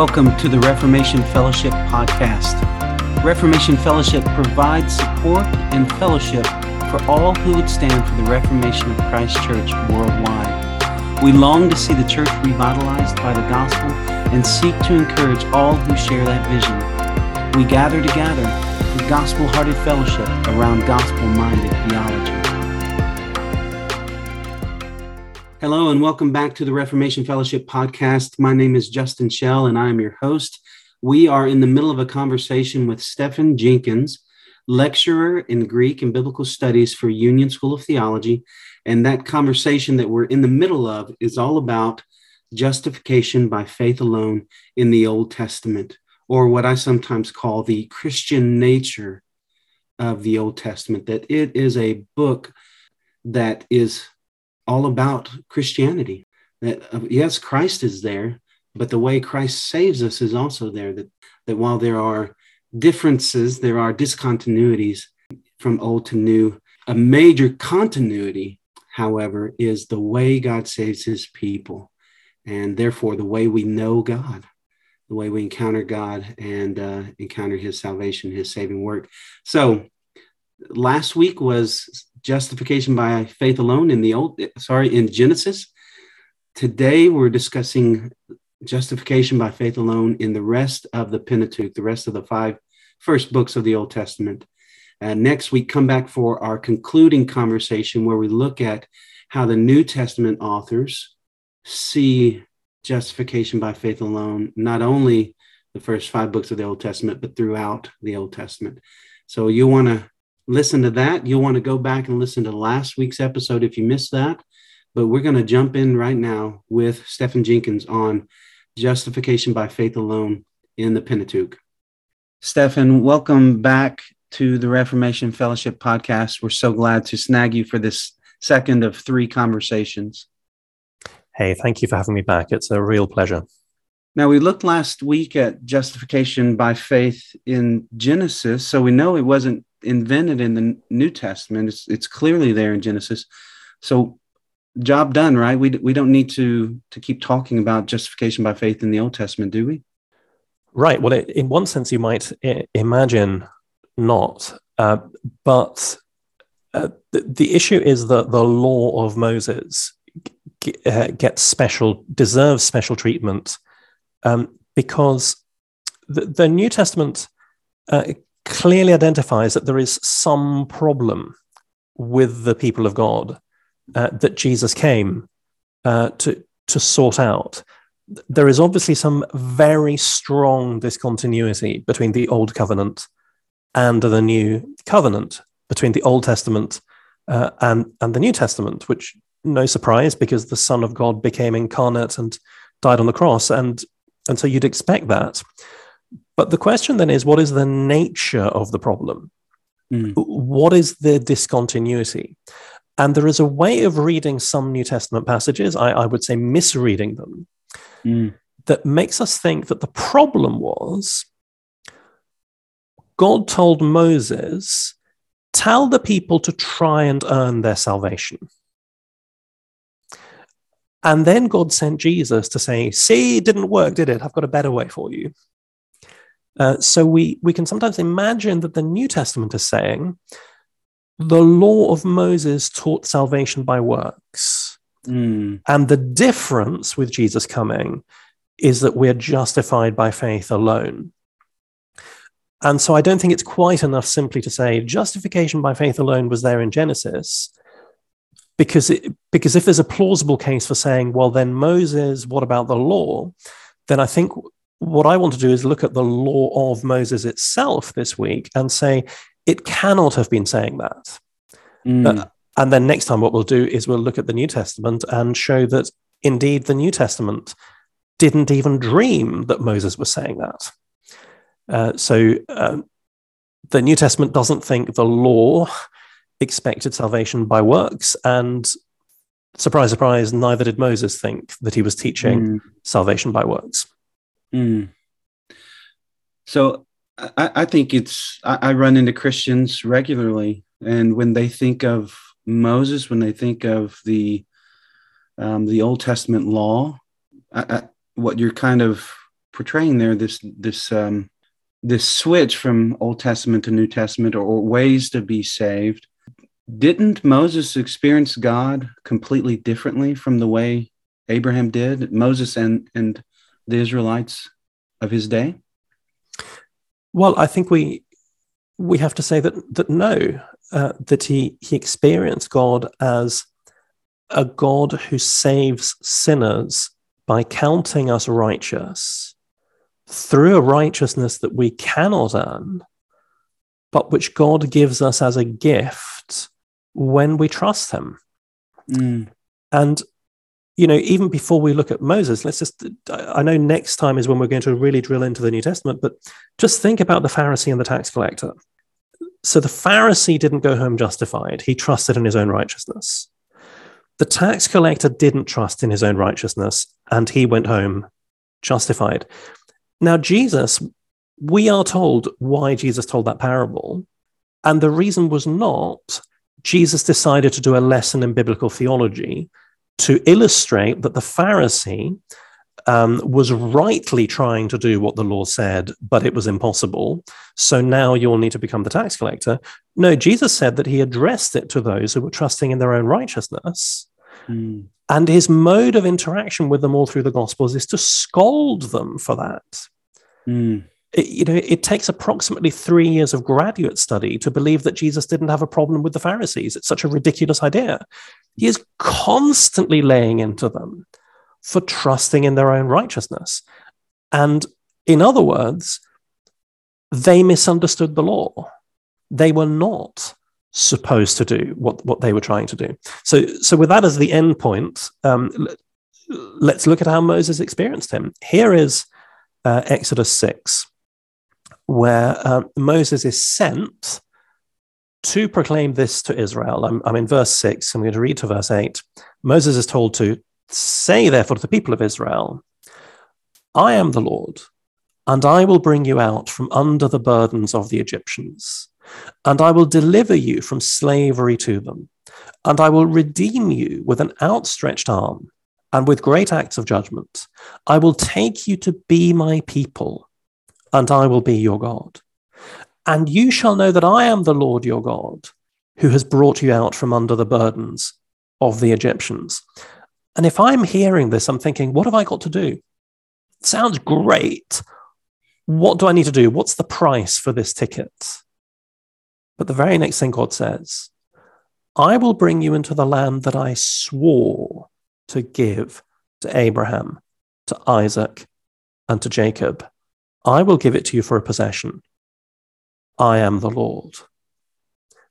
welcome to the Reformation Fellowship podcast. Reformation Fellowship provides support and fellowship for all who would stand for the reformation of Christ Church worldwide. We long to see the church revitalized by the gospel and seek to encourage all who share that vision. We gather together for gospel hearted fellowship around gospel minded theology. Hello, and welcome back to the Reformation Fellowship podcast. My name is Justin Shell, and I am your host. We are in the middle of a conversation with Stephan Jenkins, lecturer in Greek and Biblical Studies for Union School of Theology. And that conversation that we're in the middle of is all about justification by faith alone in the Old Testament, or what I sometimes call the Christian nature of the Old Testament, that it is a book that is all about Christianity. That uh, yes, Christ is there, but the way Christ saves us is also there. That that while there are differences, there are discontinuities from old to new. A major continuity, however, is the way God saves his people, and therefore the way we know God, the way we encounter God and uh, encounter his salvation, his saving work. So last week was justification by faith alone in the old sorry in genesis. Today we're discussing justification by faith alone in the rest of the pentateuch the rest of the five first books of the old testament. And next week come back for our concluding conversation where we look at how the new testament authors see justification by faith alone not only the first five books of the old testament but throughout the old testament. So you want to listen to that. You'll want to go back and listen to last week's episode if you missed that. But we're going to jump in right now with Stephen Jenkins on justification by faith alone in the Pentateuch. Stephen, welcome back to the Reformation Fellowship podcast. We're so glad to snag you for this second of three conversations. Hey, thank you for having me back. It's a real pleasure. Now, we looked last week at justification by faith in Genesis, so we know it wasn't invented in the New Testament. It's, it's clearly there in Genesis. So, job done, right? We, we don't need to, to keep talking about justification by faith in the Old Testament, do we? Right. Well, in one sense, you might imagine not. Uh, but uh, the, the, issue is that the law of Moses g- uh, gets special, deserves special treatment um, because the, the, New Testament uh, clearly identifies that there is some problem with the people of God uh, that Jesus came uh, to, to sort out. There is obviously some very strong discontinuity between the Old Covenant and the New Covenant, between the Old Testament uh, and, and the New Testament, which no surprise because the Son of God became incarnate and died on the cross. And, and so you'd expect that. But the question then is what is the nature of the problem? Mm. What is the discontinuity? And there is a way of reading some New Testament passages, I, I would say misreading them, mm. that makes us think that the problem was God told Moses, tell the people to try and earn their salvation. And then God sent Jesus to say, See, it didn't work, did it? I've got a better way for you. Uh, so we, we can sometimes imagine that the New Testament is saying the law of Moses taught salvation by works. Mm. And the difference with Jesus coming is that we're justified by faith alone. And so I don't think it's quite enough simply to say justification by faith alone was there in Genesis. Because, it, because if there's a plausible case for saying, well, then Moses, what about the law? Then I think what I want to do is look at the law of Moses itself this week and say it cannot have been saying that. Mm. Uh, and then next time, what we'll do is we'll look at the New Testament and show that indeed the New Testament didn't even dream that Moses was saying that. Uh, so uh, the New Testament doesn't think the law expected salvation by works. And surprise, surprise, neither did Moses think that he was teaching mm. salvation by works. Mm. So I, I, think it's, I, I run into Christians regularly, and when they think of Moses, when they think of the, um, the Old Testament law, I, what you're kind of portraying there this this um, this switch from Old Testament to New Testament or, or ways to be saved. Didn't Moses experience God completely differently from the way Abraham did? Moses and and the Israelites of his day. Well, I think we we have to say that that no, uh, that he he experienced God as a God who saves sinners by counting us righteous through a righteousness that we cannot earn, but which God gives us as a gift when we trust Him. Mm. And, you know, even before we look at Moses, let's just, I know next time is when we're going to really drill into the New Testament, but just think about the Pharisee and the tax collector. So the Pharisee didn't go home justified, he trusted in his own righteousness. The tax collector didn't trust in his own righteousness, and he went home justified. Now, Jesus, we are told why Jesus told that parable. And the reason was not Jesus decided to do a lesson in biblical theology to illustrate that the Pharisee um, was rightly trying to do what the law said, but it was impossible. So now you'll need to become the tax collector. No, Jesus said that he addressed it to those who were trusting in their own righteousness. Mm. And his mode of interaction with them all through the Gospels is to scold them for that. Mm. It, you know, it takes approximately three years of graduate study to believe that Jesus didn't have a problem with the Pharisees. It's such a ridiculous idea. He is constantly laying into them for trusting in their own righteousness. And in other words, they misunderstood the law. They were not supposed to do what, what they were trying to do. So, so with that as the end point, um, let's look at how Moses experienced him. Here is uh, Exodus 6, where uh, Moses is sent to proclaim this to Israel. I'm, I'm in verse 6. I'm going to read to verse 8. Moses is told to say, therefore, to the people of Israel, I am the Lord, and I will bring you out from under the burdens of the Egyptians and I will deliver you from slavery to them, and I will redeem you with an outstretched arm and with great acts of judgment. I will take you to be my people, and I will be your God. And you shall know that I am the Lord your God, who has brought you out from under the burdens of the Egyptians. And if I'm hearing this, I'm thinking, what have I got to do? Sounds great. What do I need to do? What's the price for this ticket? But the very next thing God says, I will bring you into the land that I swore to give to Abraham, to Isaac, and to Jacob. I will give it to you for a possession. I am the Lord.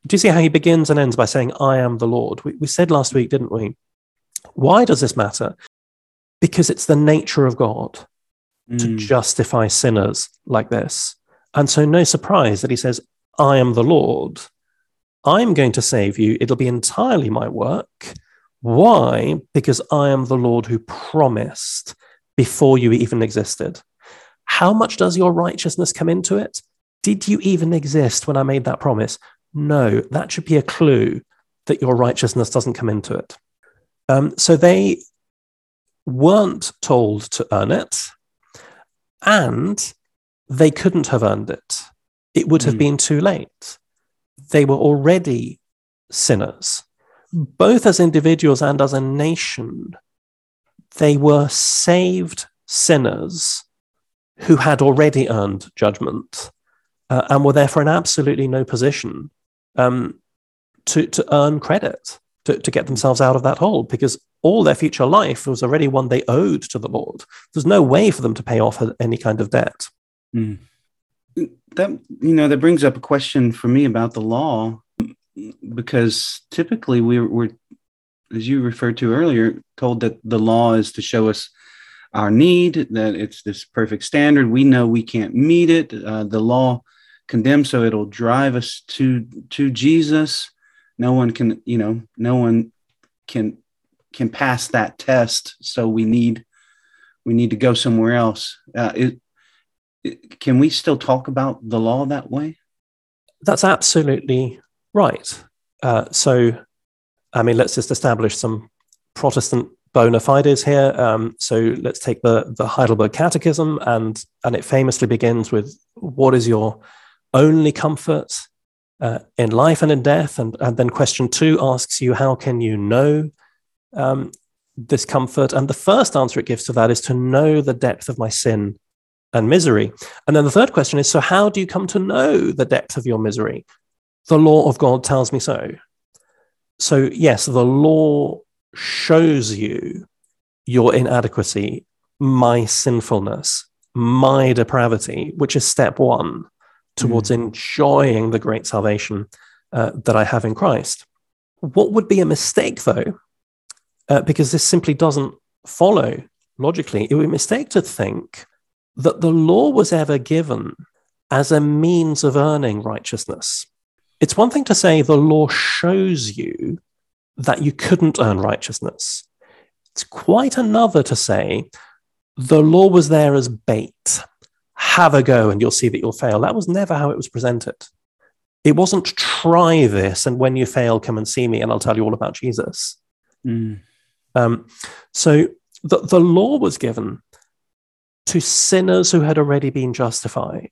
Do you see how he begins and ends by saying, I am the Lord? We, we said last week, didn't we? Why does this matter? Because it's the nature of God mm. to justify sinners like this. And so, no surprise that he says, I am the Lord. I'm going to save you. It'll be entirely my work. Why? Because I am the Lord who promised before you even existed. How much does your righteousness come into it? Did you even exist when I made that promise? No, that should be a clue that your righteousness doesn't come into it. Um, so they weren't told to earn it, and they couldn't have earned it it would have mm. been too late. They were already sinners, both as individuals and as a nation. They were saved sinners who had already earned judgment uh, and were therefore in absolutely no position um, to, to earn credit, to, to get themselves out of that hole, because all their future life was already one they owed to the Lord. There's no way for them to pay off any kind of debt. Mm that you know that brings up a question for me about the law because typically we, we're as you referred to earlier told that the law is to show us our need that it's this perfect standard we know we can't meet it uh, the law condemns so it'll drive us to to jesus no one can you know no one can can pass that test so we need we need to go somewhere else uh, it, can we still talk about the law that way? That's absolutely right. Uh, so, I mean, let's just establish some Protestant bona fides here. Um, so let's take the, the Heidelberg Catechism, and, and it famously begins with What is your only comfort uh, in life and in death? And, and then question two asks you, How can you know um, this comfort? And the first answer it gives to that is to know the depth of my sin and misery. And then the third question is So, how do you come to know the depth of your misery? The law of God tells me so. So, yes, the law shows you your inadequacy, my sinfulness, my depravity, which is step one towards mm. enjoying the great salvation uh, that I have in Christ. What would be a mistake, though, uh, because this simply doesn't follow logically, it would be a mistake to think that the law was ever given as a means of earning righteousness. It's one thing to say the law shows you that you couldn't earn righteousness. It's quite another to say the law was there as bait. Have a go and you'll see that you'll fail. That was never how it was presented. It wasn't try this and when you fail, come and see me and I'll tell you all about Jesus. Mm. Um, so the, the law was given to sinners who had already been justified.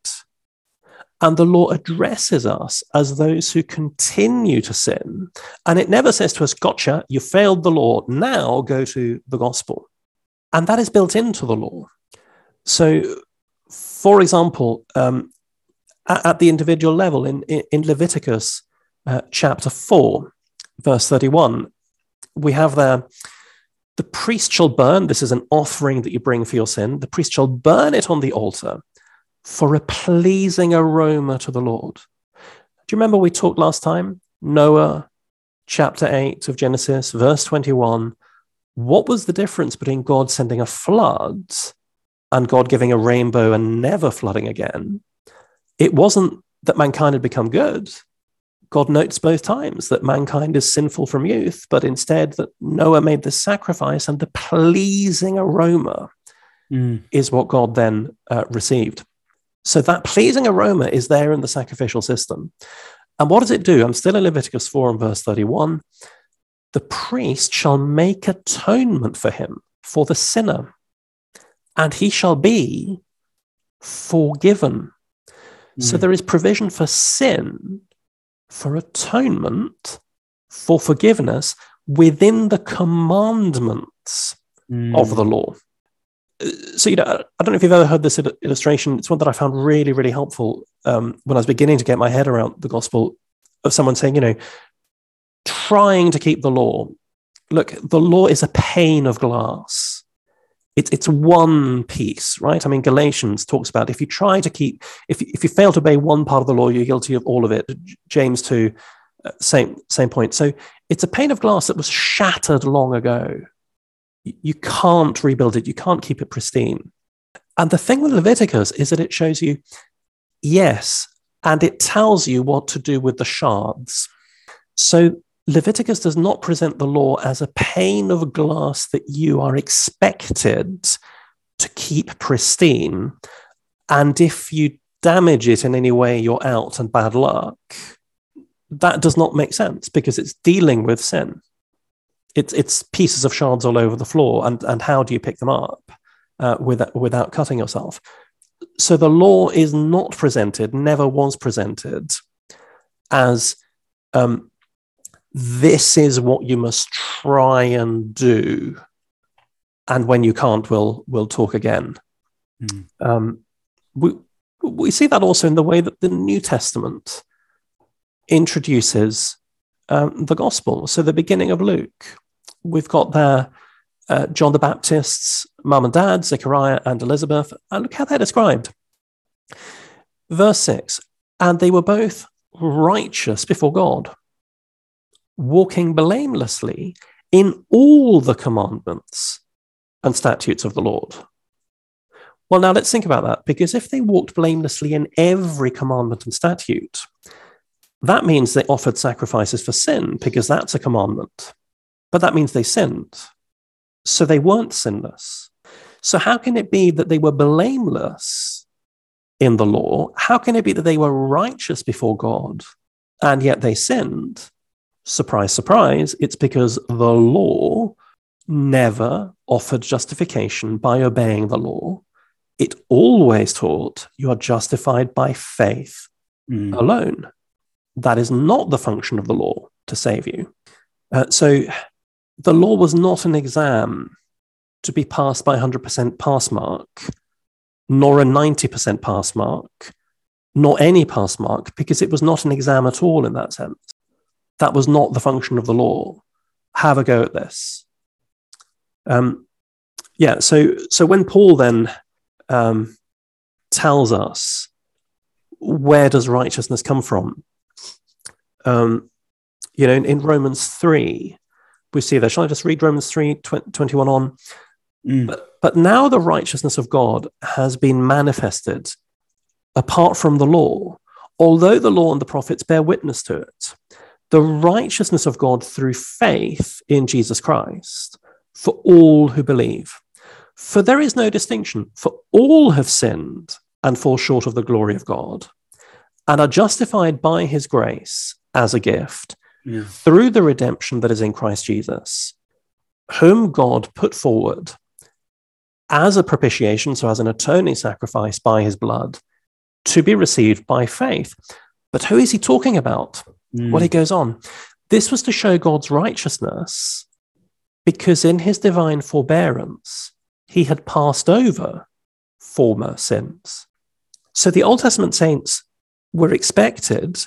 And the law addresses us as those who continue to sin. And it never says to us, gotcha, you failed the law. Now go to the gospel. And that is built into the law. So, for example, um, at, at, the individual level in, in Leviticus uh, chapter 4, verse 31, we have there the priest shall burn, this is an offering that you bring for your sin, the priest shall burn it on the altar for a pleasing aroma to the Lord. Do you remember we talked last time? Noah, chapter 8 of Genesis, verse 21. What was the difference between God sending a flood and God giving a rainbow and never flooding again? It wasn't that mankind had become good. God notes both times that mankind is sinful from youth, but instead that Noah made the sacrifice and the pleasing aroma mm. is what God then uh, received. So that pleasing aroma is there in the sacrificial system. And what does it do? I'm still in Leviticus 4 and verse 31. The priest shall make atonement for him, for the sinner, and he shall be forgiven. Mm. So hmm. there is provision for sin, for atonement, for forgiveness within the commandments mm. of the law so you know, I don't know if you've ever heard this illustration. It's one that I found really, really helpful um, when I was beginning to get my head around the gospel of someone saying, you know, trying to keep the law. Look, the law is a pane of glass. It's it's one piece, right? I mean, Galatians talks about if you try to keep, if if you fail to obey one part of the law, you're guilty of all of it. James two, uh, same same point. So it's a pane of glass that was shattered long ago you can't rebuild it, you can't keep it pristine. And the thing with Leviticus is that it shows you, yes, and it tells you what to do with the shards. So Leviticus does not present the law as a pane of glass that you are expected to keep pristine. And if you damage it in any way, you're out and bad luck. That does not make sense because it's dealing with sin it's it's pieces of shards all over the floor, and and how do you pick them up uh, without without cutting yourself? So the law is not presented, never was presented, as um, this is what you must try and do, and when you can't, we'll we'll talk again. Mm. Um, we we see that also in the way that the New Testament introduces um, the gospel. So the beginning of Luke, we've got there uh, John the Baptist's mum and dad, Zechariah and Elizabeth, and look how they're described. Verse 6 And they were both righteous before God, walking blamelessly in all the commandments and statutes of the Lord. Well, now let's think about that, because if they walked blamelessly in every commandment and statute, that means they offered sacrifices for sin, because that's a commandment. But that means they sinned. So they weren't sinless. So, how can it be that they were blameless in the law? How can it be that they were righteous before God and yet they sinned? Surprise, surprise, it's because the law never offered justification by obeying the law. It always taught you are justified by faith mm. alone. That is not the function of the law to save you. Uh, so the law was not an exam to be passed by 100% pass mark, nor a 90% pass mark, nor any pass mark, because it was not an exam at all in that sense. That was not the function of the law. Have a go at this. Um, yeah, so so when Paul then um, tells us where does righteousness come from, um, you know, in, in, Romans three, we see that. Shall I just read Romans 3, 21 on? Mm. But, but now the righteousness of God has been manifested apart from the law, although the law and the prophets bear witness to it. The righteousness of God through faith in Jesus Christ for all who believe. For there is no distinction, for all have sinned and fall short of the glory of God, and are justified by his grace as a gift yeah. through the redemption that is in Christ Jesus, whom God put forward as a propitiation, so as an atoning sacrifice by his blood, to be received by faith. But who is he talking about? Mm. Well, he goes on. This was to show God's righteousness because in his divine forbearance, he had passed over former sins. So the Old Testament saints were expected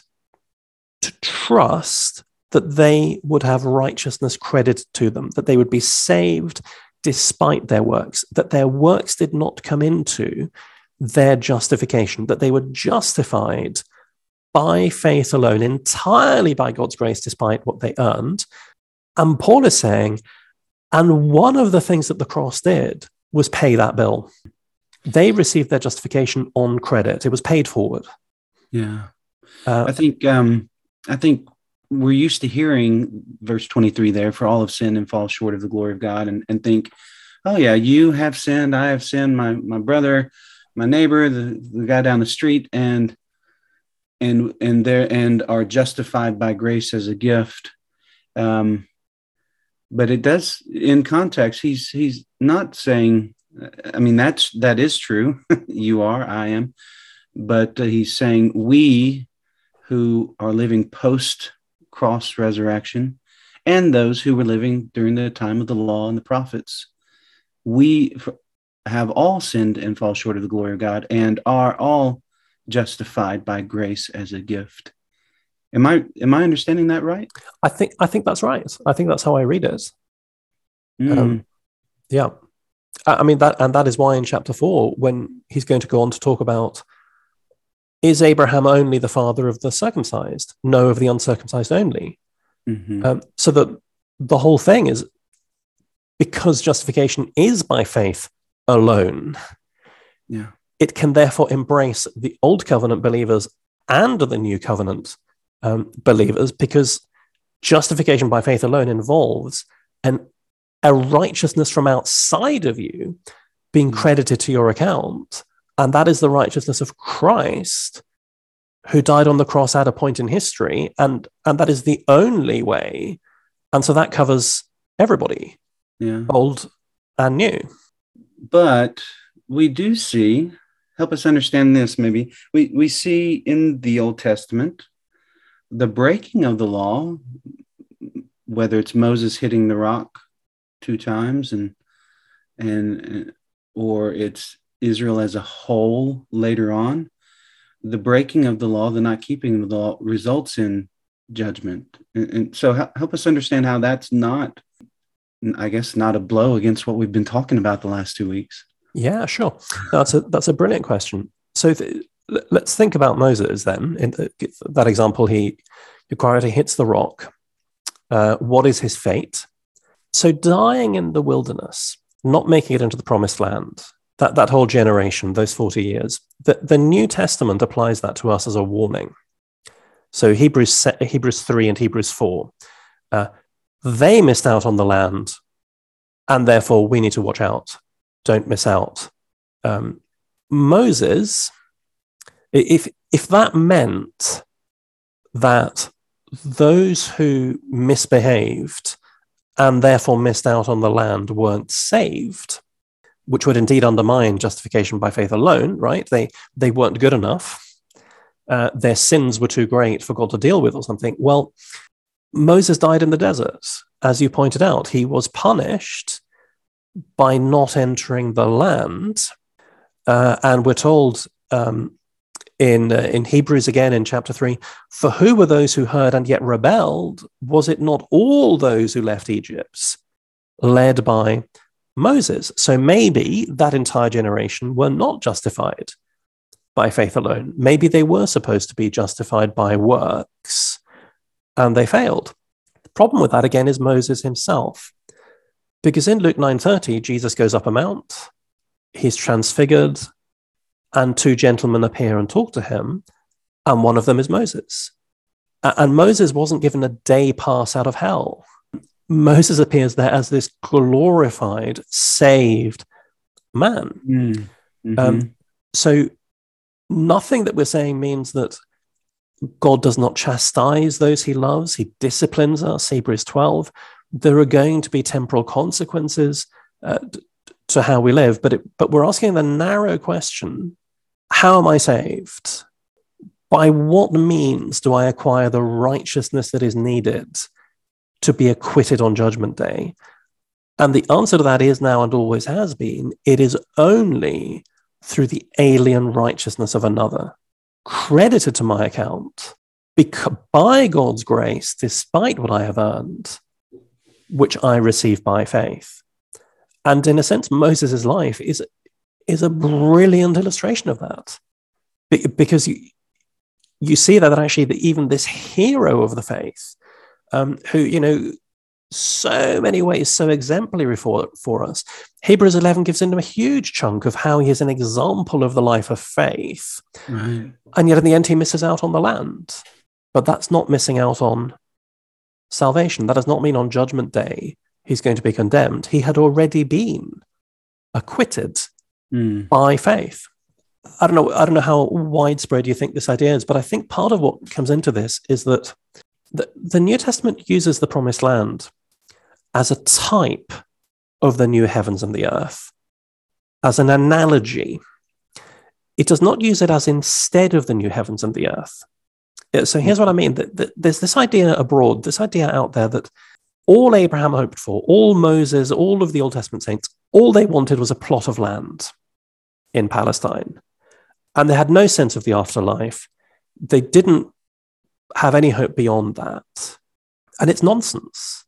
to trust that they would have righteousness credited to them, that they would be saved despite their works, that their works did not come into their justification, that they were justified by faith alone, entirely by God's grace, despite what they earned. And Paul is saying, and one of the things that the cross did was pay that bill. They received their justification on credit. It was paid forward. Yeah. Uh, I think um, I think we're used to hearing verse 23 there for all of sin and fall short of the glory of God and, and think, oh yeah, you have sinned, I have sinned, my my brother, my neighbor, the, the guy down the street, and and and there and are justified by grace as a gift. Um, but it does in context, he's he's not saying I mean that's that is true. you are, I am, but he's saying we who are living post cross resurrection and those who were living during the time of the law and the prophets. We have all sinned and fall short of the glory of God and are all justified by grace as a gift. Am I am I understanding that right? I think I think that's right. I think that's how I read it. Mm. Um, yeah, I mean that, and that is why in chapter four, when he's going to go on to talk about is Abraham only the father of the circumcised? No, of the uncircumcised only. Mm-hmm. Um, so that the whole thing is because justification is by faith alone. Yeah. It can therefore embrace the old covenant believers and the new covenant um, believers because justification by faith alone involves an, a righteousness from outside of you being mm. credited to your account and that is the righteousness of Christ, who died on the cross at a point in history. And, and that is the only way. And so that covers everybody, yeah. old and new. But we do see, help us understand this maybe. We, we see in the Old Testament the breaking of the law, whether it's Moses hitting the rock two times and and or it's Israel as a whole later on, the breaking of the law, the not keeping of the law, results in judgment. And, and so, help us understand how that's not, I guess, not a blow against what we've been talking about the last two weeks. Yeah, sure. That's a that's a brilliant question. So th- let's think about Moses then. In the, that example, he he hits the rock. Uh, what is his fate? So dying in the wilderness, not making it into the promised land, that, that whole generation, those 40 years, the, the New Testament applies that to us as a warning. So Hebrews, Hebrews 3 and Hebrews 4, uh, they missed out on the land, and therefore we need to watch out. Don't miss out. Um, Moses, if, if that meant that those who misbehaved and therefore missed out on the land weren't saved, which would indeed undermine justification by faith alone, right? They, they weren't good enough. Uh, their sins were too great for God to deal with or something. Well, Moses died in the desert. As you pointed out, he was punished by not entering the land. Uh, and we're told um, in, uh, in Hebrews again in chapter 3 For who were those who heard and yet rebelled? Was it not all those who left Egypt, led by Moses? So maybe that entire generation were not justified by faith alone. Maybe they were supposed to be justified by works and they failed. The problem with that again is Moses himself. Because in Luke 9:30 Jesus goes up a mount, he's transfigured, and two gentlemen appear and talk to him, and one of them is Moses. And Moses wasn't given a day pass out of hell. Moses appears there as this glorified, saved man. Mm. Mm-hmm. Um, so nothing that we're saying means that God does not chastise those he loves, he disciplines us, Hebrews 12. There are going to be temporal consequences uh, to how we live, but, it, but we're asking the narrow question how am I saved? By what means do I acquire the righteousness that is needed to be acquitted on Judgment Day? And the answer to that is now and always has been it is only through the alien righteousness of another, credited to my account by God's grace, despite what I have earned, which I receive by faith. And in a sense, Moses' life is is a brilliant illustration of that. because you, you see that, that actually that even this hero of the faith, um, who, you know, so many ways so exemplary for, for us, Hebrews 11 gives him a huge chunk of how he is an example of the life of faith. Right. And yet in the end, he misses out on the land. But that's not missing out on salvation. That does not mean on judgment day he's going to be condemned. He had already been acquitted mm. by faith. I don't know. I don't know how widespread you think this idea is, but I think part of what comes into this is that the, the New Testament uses the promised land as a type of the new heavens and the earth, as an analogy. It does not use it as instead of the new heavens and the earth. So here's what I mean: there's this idea abroad, this idea out there that all Abraham hoped for, all Moses, all of the Old Testament saints, all they wanted was a plot of land in Palestine. And they had no sense of the afterlife. They didn't have any hope beyond that. And it's nonsense.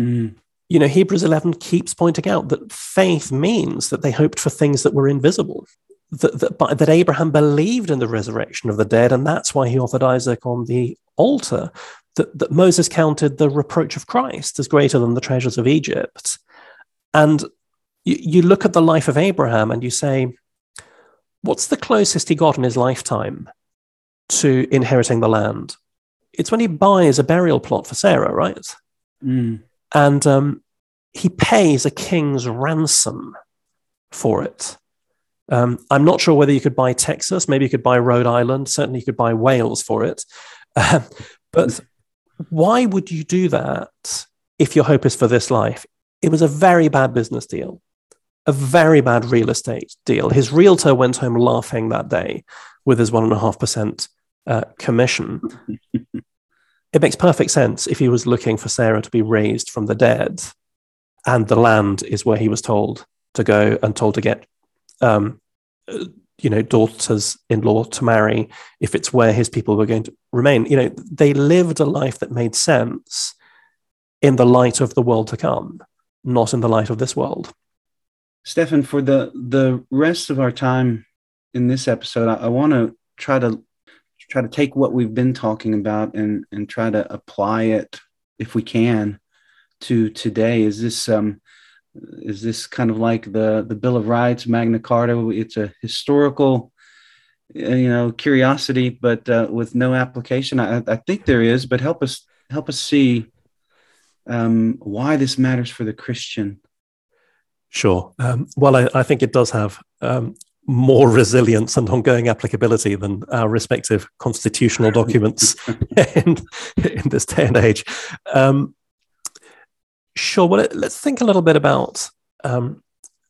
Mm. You know, Hebrews 11 keeps pointing out that faith means that they hoped for things that were invisible, that, that, that Abraham believed in the resurrection of the dead, and that's why he offered Isaac on the altar, that, that Moses counted the reproach of Christ as greater than the treasures of Egypt. And you, you look at the life of Abraham and you say, what's the closest he got in his lifetime to inheriting the land? it's when he buys a burial plot for Sarah, right? Mm. And um, he pays a king's ransom for it. Um, I'm not sure whether you could buy Texas, maybe you could buy Rhode Island, certainly you could buy Wales for it. Um, but why would you do that if your hope is for this life? It was a very bad business deal, a very bad real estate deal. His realtor went home laughing that day with his 1.5% uh, commission. it makes perfect sense if he was looking for Sarah to be raised from the dead, and the land is where he was told to go and told to get, um, uh, you know, daughters-in-law to marry. If it's where his people were going to remain, you know, they lived a life that made sense in the light of the world to come, not in the light of this world. Stefan, for the the rest of our time in this episode, I, I want to try to try to take what we've been talking about and and try to apply it if we can to today. Is this um is this kind of like the the Bill of Rights, Magna Carta? It's a historical uh, you know curiosity, but uh, with no application. I, I think there is, but help us help us see um, why this matters for the Christian Sure. Um, well, I, I, think it does have um, more resilience and ongoing applicability than our respective constitutional documents in, in this day and age. Um, Sure. Well, let's think a little bit about um,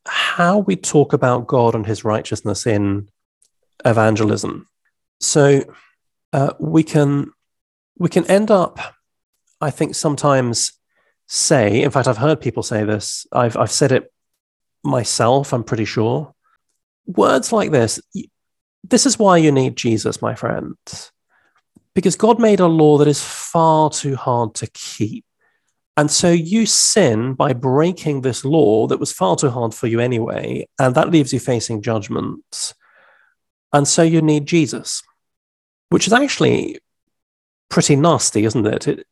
how we talk about God and his righteousness in evangelism. So uh, we can we can end up, I think, sometimes say. In fact, I've heard people say this. I've I've said it myself. I'm pretty sure. Words like this. This is why you need Jesus, my friend, because God made a law that is far too hard to keep. And so you sin by breaking this law that was far too hard for you anyway, and that leaves you facing judgment. And so you need Jesus, which is actually pretty nasty, isn't it? it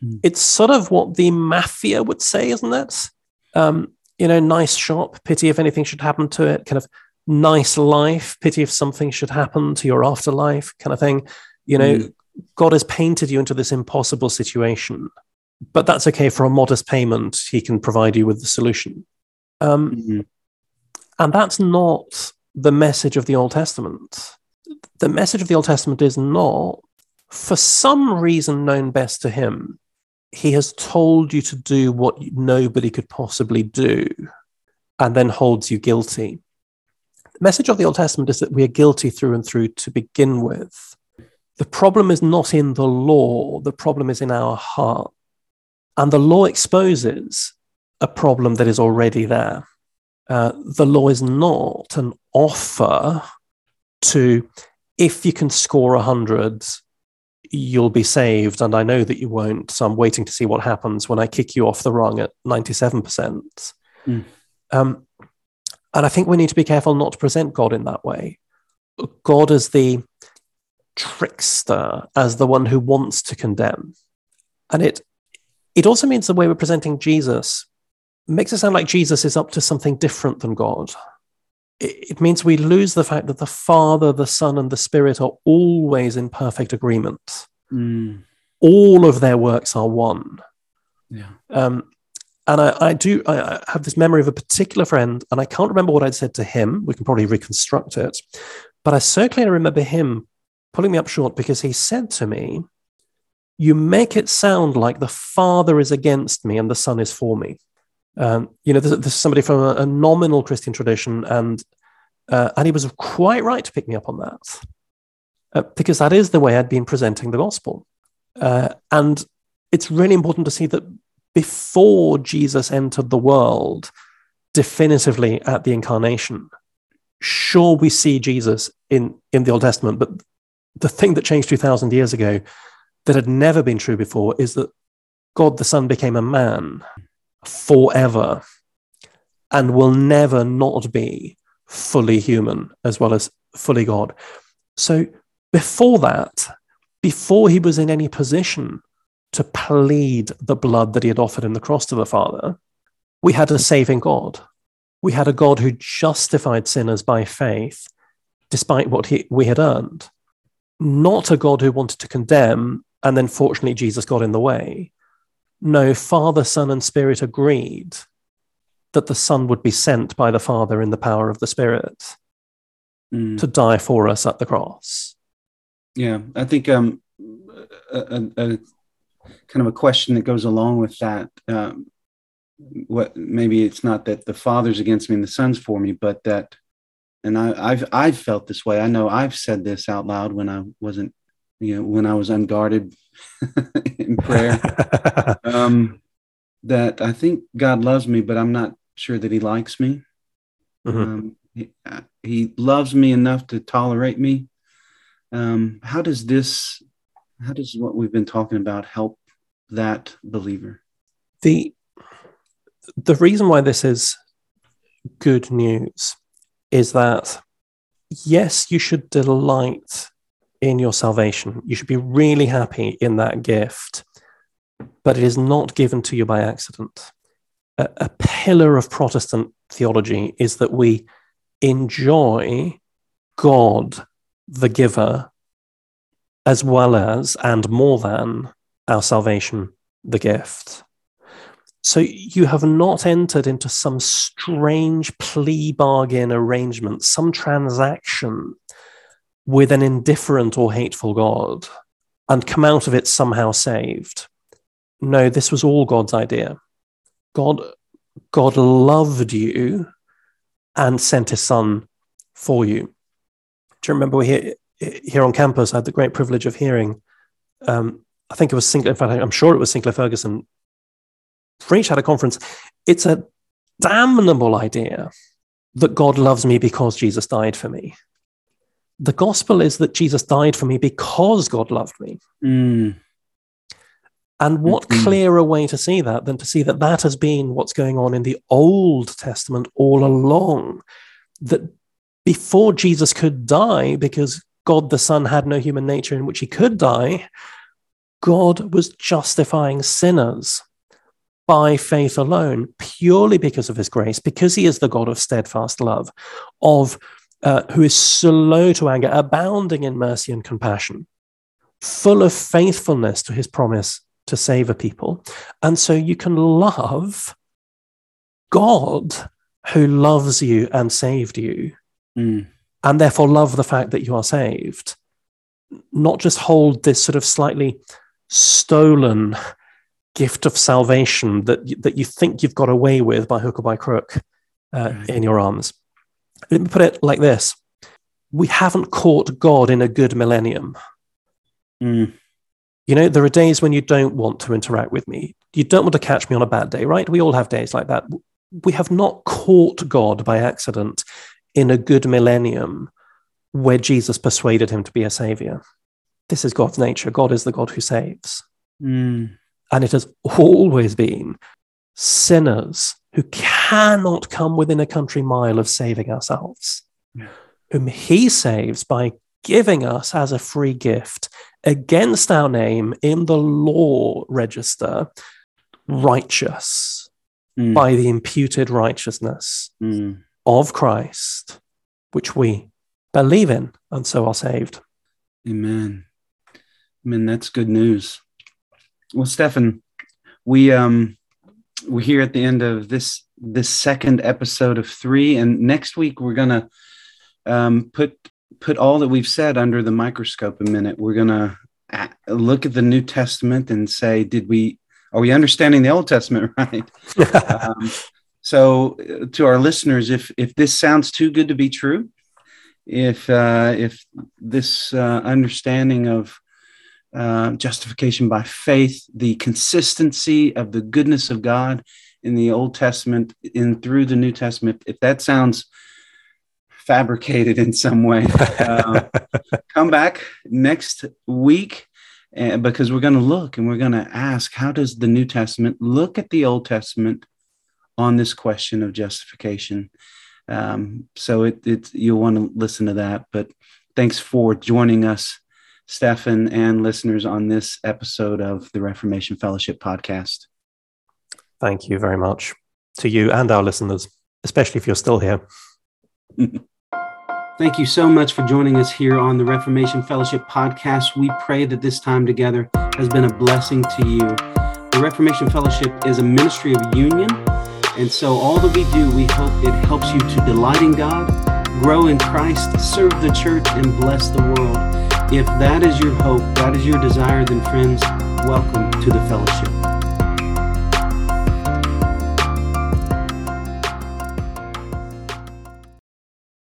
hmm. It's sort of what the mafia would say, isn't it? Um, you know, nice shop, pity if anything should happen to it, kind of nice life, pity if something should happen to your afterlife, kind of thing. You know, mm. God has painted you into this impossible situation but that's okay for a modest payment. He can provide you with the solution. Um, mm-hmm. And that's not the message of the Old Testament. The message of the Old Testament is not, for some reason known best to him, he has told you to do what nobody could possibly do and then holds you guilty. The message of the Old Testament is that we are guilty through and through to begin with. The problem is not in the law, the problem is in our heart. And the law exposes a problem that is already there. Uh, the law is not an offer to, if you can score a 100, you'll be saved. And I know that you won't. So I'm waiting to see what happens when I kick you off the rung at 97%. Mm. Um, and I think we need to be careful not to present God in that way. God as the trickster, as the one who wants to condemn. And it it also means the way we're presenting Jesus makes it sound like Jesus is up to something different than God. It, it means we lose the fact that the Father, the Son, and the Spirit are always in perfect agreement. Mm. All of their works are one. Yeah. Um, and I, I do I, have this memory of a particular friend, and I can't remember what I'd said to him. We can probably reconstruct it, but I certainly remember him pulling me up short because he said to me, you make it sound like the Father is against me and the Son is for me. Um, you know, this, this, is somebody from a, a nominal Christian tradition, and uh, and he was quite right to pick me up on that uh, because that is the way I'd been presenting the gospel. Uh, and it's really important to see that before Jesus entered the world, definitively at the incarnation, sure we see Jesus in in the Old Testament, but the thing that changed two thousand years ago that had never been true before is that God the Son became a man forever and will never not be fully human as well as fully God. So before that, before he was in any position to plead the blood that he had offered in the cross to the Father, we had a saving God. We had a God who justified sinners by faith despite what he, we had earned, not a God who wanted to condemn and then fortunately Jesus got in the way. No, Father, Son, and Spirit agreed that the Son would be sent by the Father in the power of the Spirit mm. to die for us at the cross. Yeah, I think um, a, a, kind of a question that goes along with that. Um, what maybe it's not that the Father's against me and the Son's for me, but that, and I, I've I've felt this way. I know I've said this out loud when I wasn't you know, when I was unguarded in prayer, um, that I think God loves me, but I'm not sure that He likes me. Mm-hmm. Um, he, uh, he, loves me enough to tolerate me. Um, how does this, how does what we've been talking about help that believer? The the reason why this is good news is that yes, you should delight in your salvation. You should be really happy in that gift, but it is not given to you by accident. A, a pillar of Protestant theology is that we enjoy God, the giver, as well as and more than our salvation, the gift. So you have not entered into some strange plea bargain arrangement, some transaction with an indifferent or hateful God and come out of it somehow saved. No, this was all God's idea. God, God loved you and sent his son for you. Do you remember we here, here on campus? I had the great privilege of hearing, um, I think it was Sinclair, in fact, I'm sure it was Sinclair Ferguson preach at a conference. It's a damnable idea that God loves me because Jesus died for me. The gospel is that Jesus died for me because God loved me. Mm. And what mm-hmm. clearer way to see that than to see that that has been what's going on in the Old Testament all along? That before Jesus could die, because God the Son had no human nature in which he could die, God was justifying sinners by faith alone, purely because of his grace, because he is the God of steadfast love, of uh, who is slow to anger, abounding in mercy and compassion, full of faithfulness to his promise to save a people. And so you can love God who loves you and saved you, mm. And therefore love the fact that you are saved, not just hold this sort of slightly stolen gift of salvation that, that you think you've got away with by hook or by crook uh, right. in your arms. Let me put it like this we haven't caught God in a good millennium. Mm. You know, there are days when you don't want to interact with me. You don't want to catch me on a bad day, right? We all have days like that. We have not caught God by accident in a good millennium where Jesus persuaded him to be a savior. This is God's nature. God is the God who saves. Mm. And it has always been sinners who cannot come within a country mile of saving ourselves, yeah. whom he saves by giving us as a free gift against our name in the law register righteous mm. by the imputed righteousness mm. Of Christ, which we believe in and so are saved. Amen. Amen. That's good news. Well, Stefan, we um we're here at the end of this this second episode of three, and next week we're gonna um, put put all that we've said under the microscope a minute. We're gonna look at the New Testament and say, did we are we understanding the Old Testament right? um, so, uh, to our listeners, if if this sounds too good to be true, if uh, if this uh, understanding of uh, justification by faith, the consistency of the goodness of God in the Old Testament and through the New Testament, if that sounds fabricated in some way, uh, come back next week because we're going to look and we're going to ask how does the New Testament look at the Old Testament on this question of justification? Um, so it, it, you'll want to listen to that. But thanks for joining us Stefan, and listeners on this episode of the Reformation Fellowship podcast. Thank you very much to you and our listeners, especially if you're still here. Thank you so much for joining us here on the Reformation Fellowship podcast. We pray that this time together has been a blessing to you. The Reformation Fellowship is a ministry of union, and so all that we do, we hope it helps you to delight in God, grow in Christ, serve the church, and bless the world. If that is your hope, that is your desire, then friends, welcome to the fellowship.